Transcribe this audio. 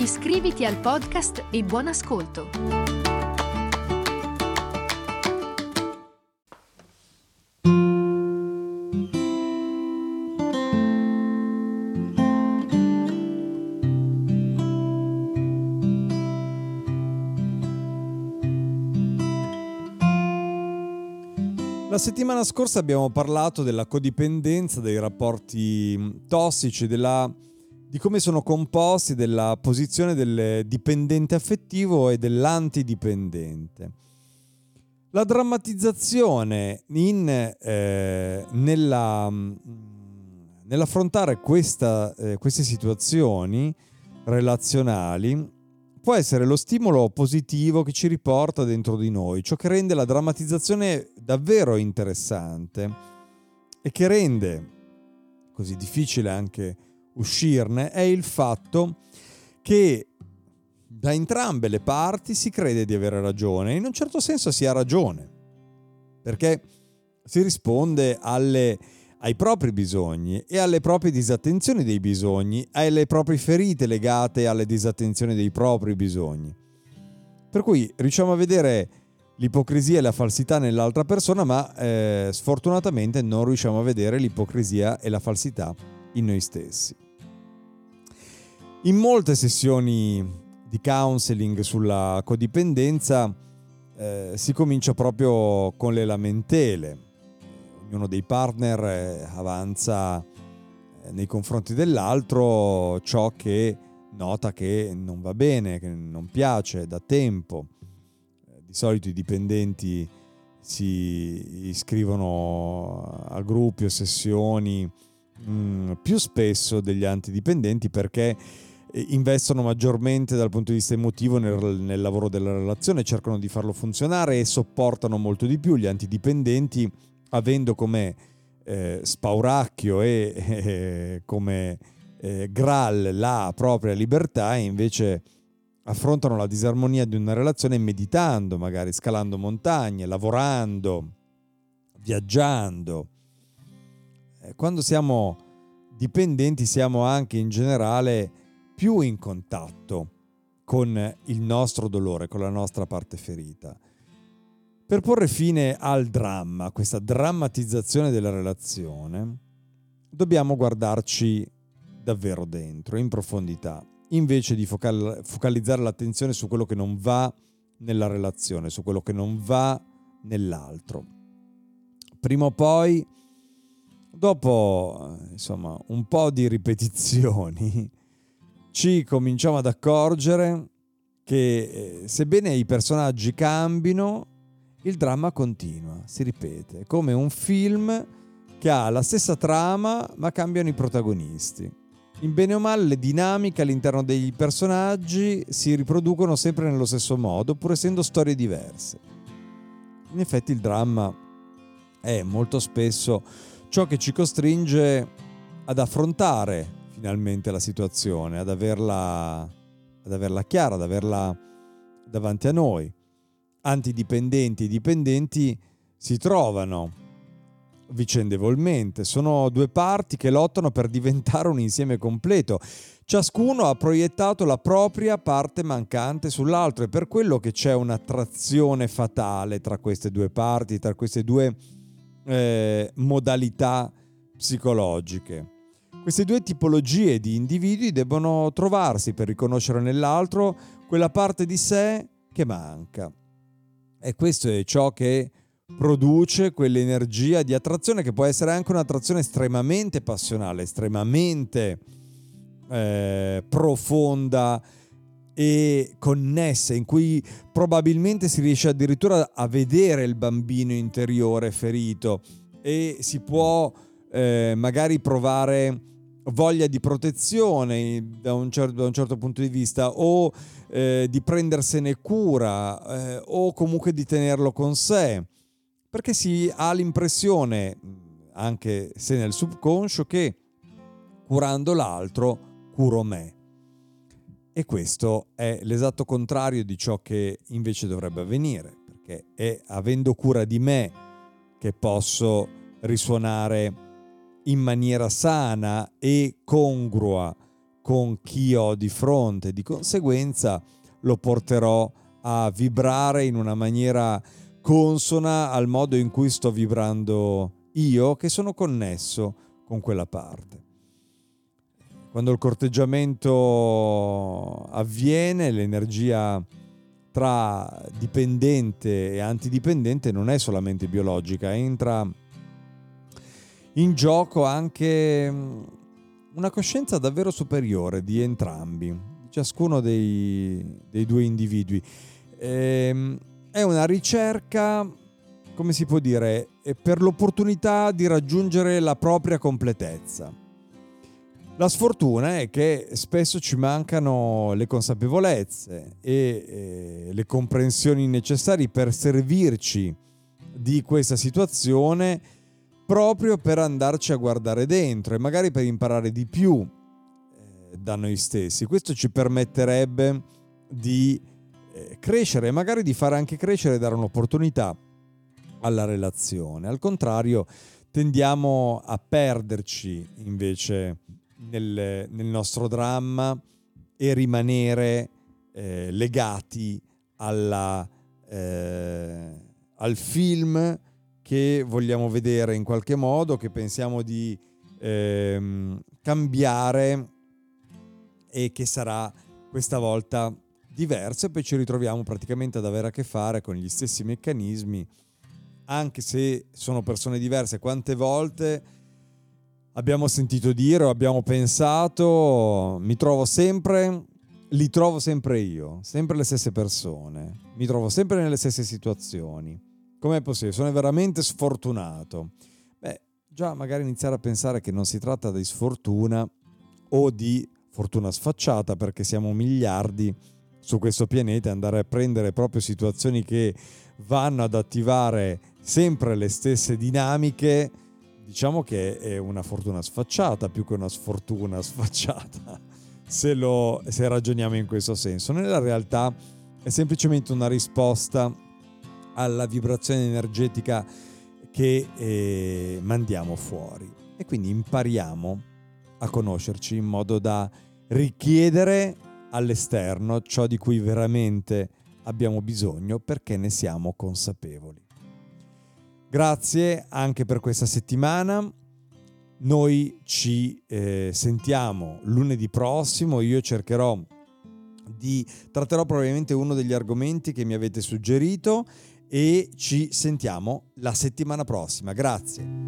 Iscriviti al podcast e buon ascolto! La settimana scorsa abbiamo parlato della codipendenza, dei rapporti tossici, della, di come sono composti, della posizione del dipendente affettivo e dell'antidipendente. La drammatizzazione in, eh, nella, mm, nell'affrontare questa, eh, queste situazioni relazionali può essere lo stimolo positivo che ci riporta dentro di noi, ciò che rende la drammatizzazione davvero interessante e che rende così difficile anche uscirne è il fatto che da entrambe le parti si crede di avere ragione, in un certo senso si ha ragione, perché si risponde alle ai propri bisogni e alle proprie disattenzioni dei bisogni, alle proprie ferite legate alle disattenzioni dei propri bisogni. Per cui riusciamo a vedere l'ipocrisia e la falsità nell'altra persona, ma eh, sfortunatamente non riusciamo a vedere l'ipocrisia e la falsità in noi stessi. In molte sessioni di counseling sulla codipendenza eh, si comincia proprio con le lamentele, ognuno dei partner eh, avanza eh, nei confronti dell'altro ciò che nota che non va bene, che non piace da tempo. Eh, di solito i dipendenti si iscrivono a gruppi o sessioni mm, più spesso degli antidipendenti perché investono maggiormente dal punto di vista emotivo nel, nel, lavoro della relazione, cercano di farlo funzionare e sopportano molto di più. Gli antidipendenti avendo come eh, spauracchio e eh, come eh, Graal la propria libertà, invece affrontano la disarmonia di una relazione meditando, magari scalando montagne, lavorando, viaggiando. Eh, quando siamo dipendenti siamo anche in generale più in contatto con il nostro dolore, con la nostra parte ferita. Per porre fine al dramma, questa drammatizzazione della relazione, dobbiamo guardarci davvero dentro, in profondità, invece di focal- focalizzare l'attenzione su quello che non va nella relazione, su quello che non va nell'altro. Prima o poi, dopo insomma un po' di ripetizioni, ci cominciamo ad accorgere che eh, sebbene i personaggi cambino, il dramma continua, si ripete, come un film che ha la stessa trama ma cambiano i protagonisti. In bene o male le dinamiche all'interno dei personaggi si riproducono sempre nello stesso modo, pur essendo storie diverse. In effetti il dramma è molto spesso ciò che ci costringe ad affrontare finalmente la situazione, ad averla, ad averla chiara, ad averla davanti a noi antidipendenti e dipendenti si trovano vicendevolmente. Sono due parti che lottano per diventare un insieme completo. Ciascuno ha proiettato la propria parte mancante sull'altro e per quello che c'è un'attrazione fatale tra queste due parti, tra queste due eh, modalità psicologiche. Queste due tipologie di individui debbono trovarsi per riconoscere nell'altro quella parte di sé che manca. E questo è ciò che produce quell'energia di attrazione che può essere anche un'attrazione estremamente passionale, estremamente eh, profonda e connessa, in cui probabilmente si riesce addirittura a vedere il bambino interiore ferito e si può eh, magari provare voglia di protezione da un, certo, da un certo punto di vista o eh, di prendersene cura eh, o comunque di tenerlo con sé, perché si ha l'impressione, anche se nel subconscio, che curando l'altro curo me. E questo è l'esatto contrario di ciò che invece dovrebbe avvenire, perché è avendo cura di me che posso risuonare in maniera sana e congrua con chi ho di fronte. Di conseguenza lo porterò a vibrare in una maniera consona al modo in cui sto vibrando io che sono connesso con quella parte. Quando il corteggiamento avviene, l'energia tra dipendente e antidipendente non è solamente biologica, entra in gioco anche mm, una coscienza davvero superiore di entrambi, di ciascuno dei, dei due individui. Ehm, è una ricerca, come si può dire, per l'opportunità di raggiungere la propria completezza. La sfortuna è che spesso ci mancano le consapevolezze e eh, le comprensioni necessarie per servirci di questa situazione proprio per andarci a guardare dentro e magari per imparare di più eh, da noi stessi. Questo ci permetterebbe di eh, crescere e magari di fare anche crescere e dare un'opportunità alla relazione. Al contrario, tendiamo a perderci invece nel, nel nostro dramma e rimanere eh, legati alla, eh, al film che vogliamo vedere in qualche modo, che pensiamo di ehm, cambiare e che sarà questa volta diverso e poi ci ritroviamo praticamente ad avere a che fare con gli stessi meccanismi, anche se sono persone diverse. Quante volte abbiamo sentito dire o abbiamo pensato, mi trovo sempre, li trovo sempre io, sempre le stesse persone, mi trovo sempre nelle stesse situazioni. Com'è possibile? Sono veramente sfortunato. Beh, già magari iniziare a pensare che non si tratta di sfortuna o di fortuna sfacciata perché siamo miliardi su questo pianeta andare a prendere proprio situazioni che vanno ad attivare sempre le stesse dinamiche, diciamo che è una fortuna sfacciata più che una sfortuna sfacciata, se, lo, se ragioniamo in questo senso. Nella realtà è semplicemente una risposta alla vibrazione energetica che eh, mandiamo fuori. E quindi impariamo a conoscerci in modo da richiedere all'esterno ciò di cui veramente abbiamo bisogno perché ne siamo consapevoli. Grazie anche per questa settimana. Noi ci eh, sentiamo lunedì prossimo. Io cercherò di tratterò probabilmente uno degli argomenti che mi avete suggerito e ci sentiamo la settimana prossima. Grazie.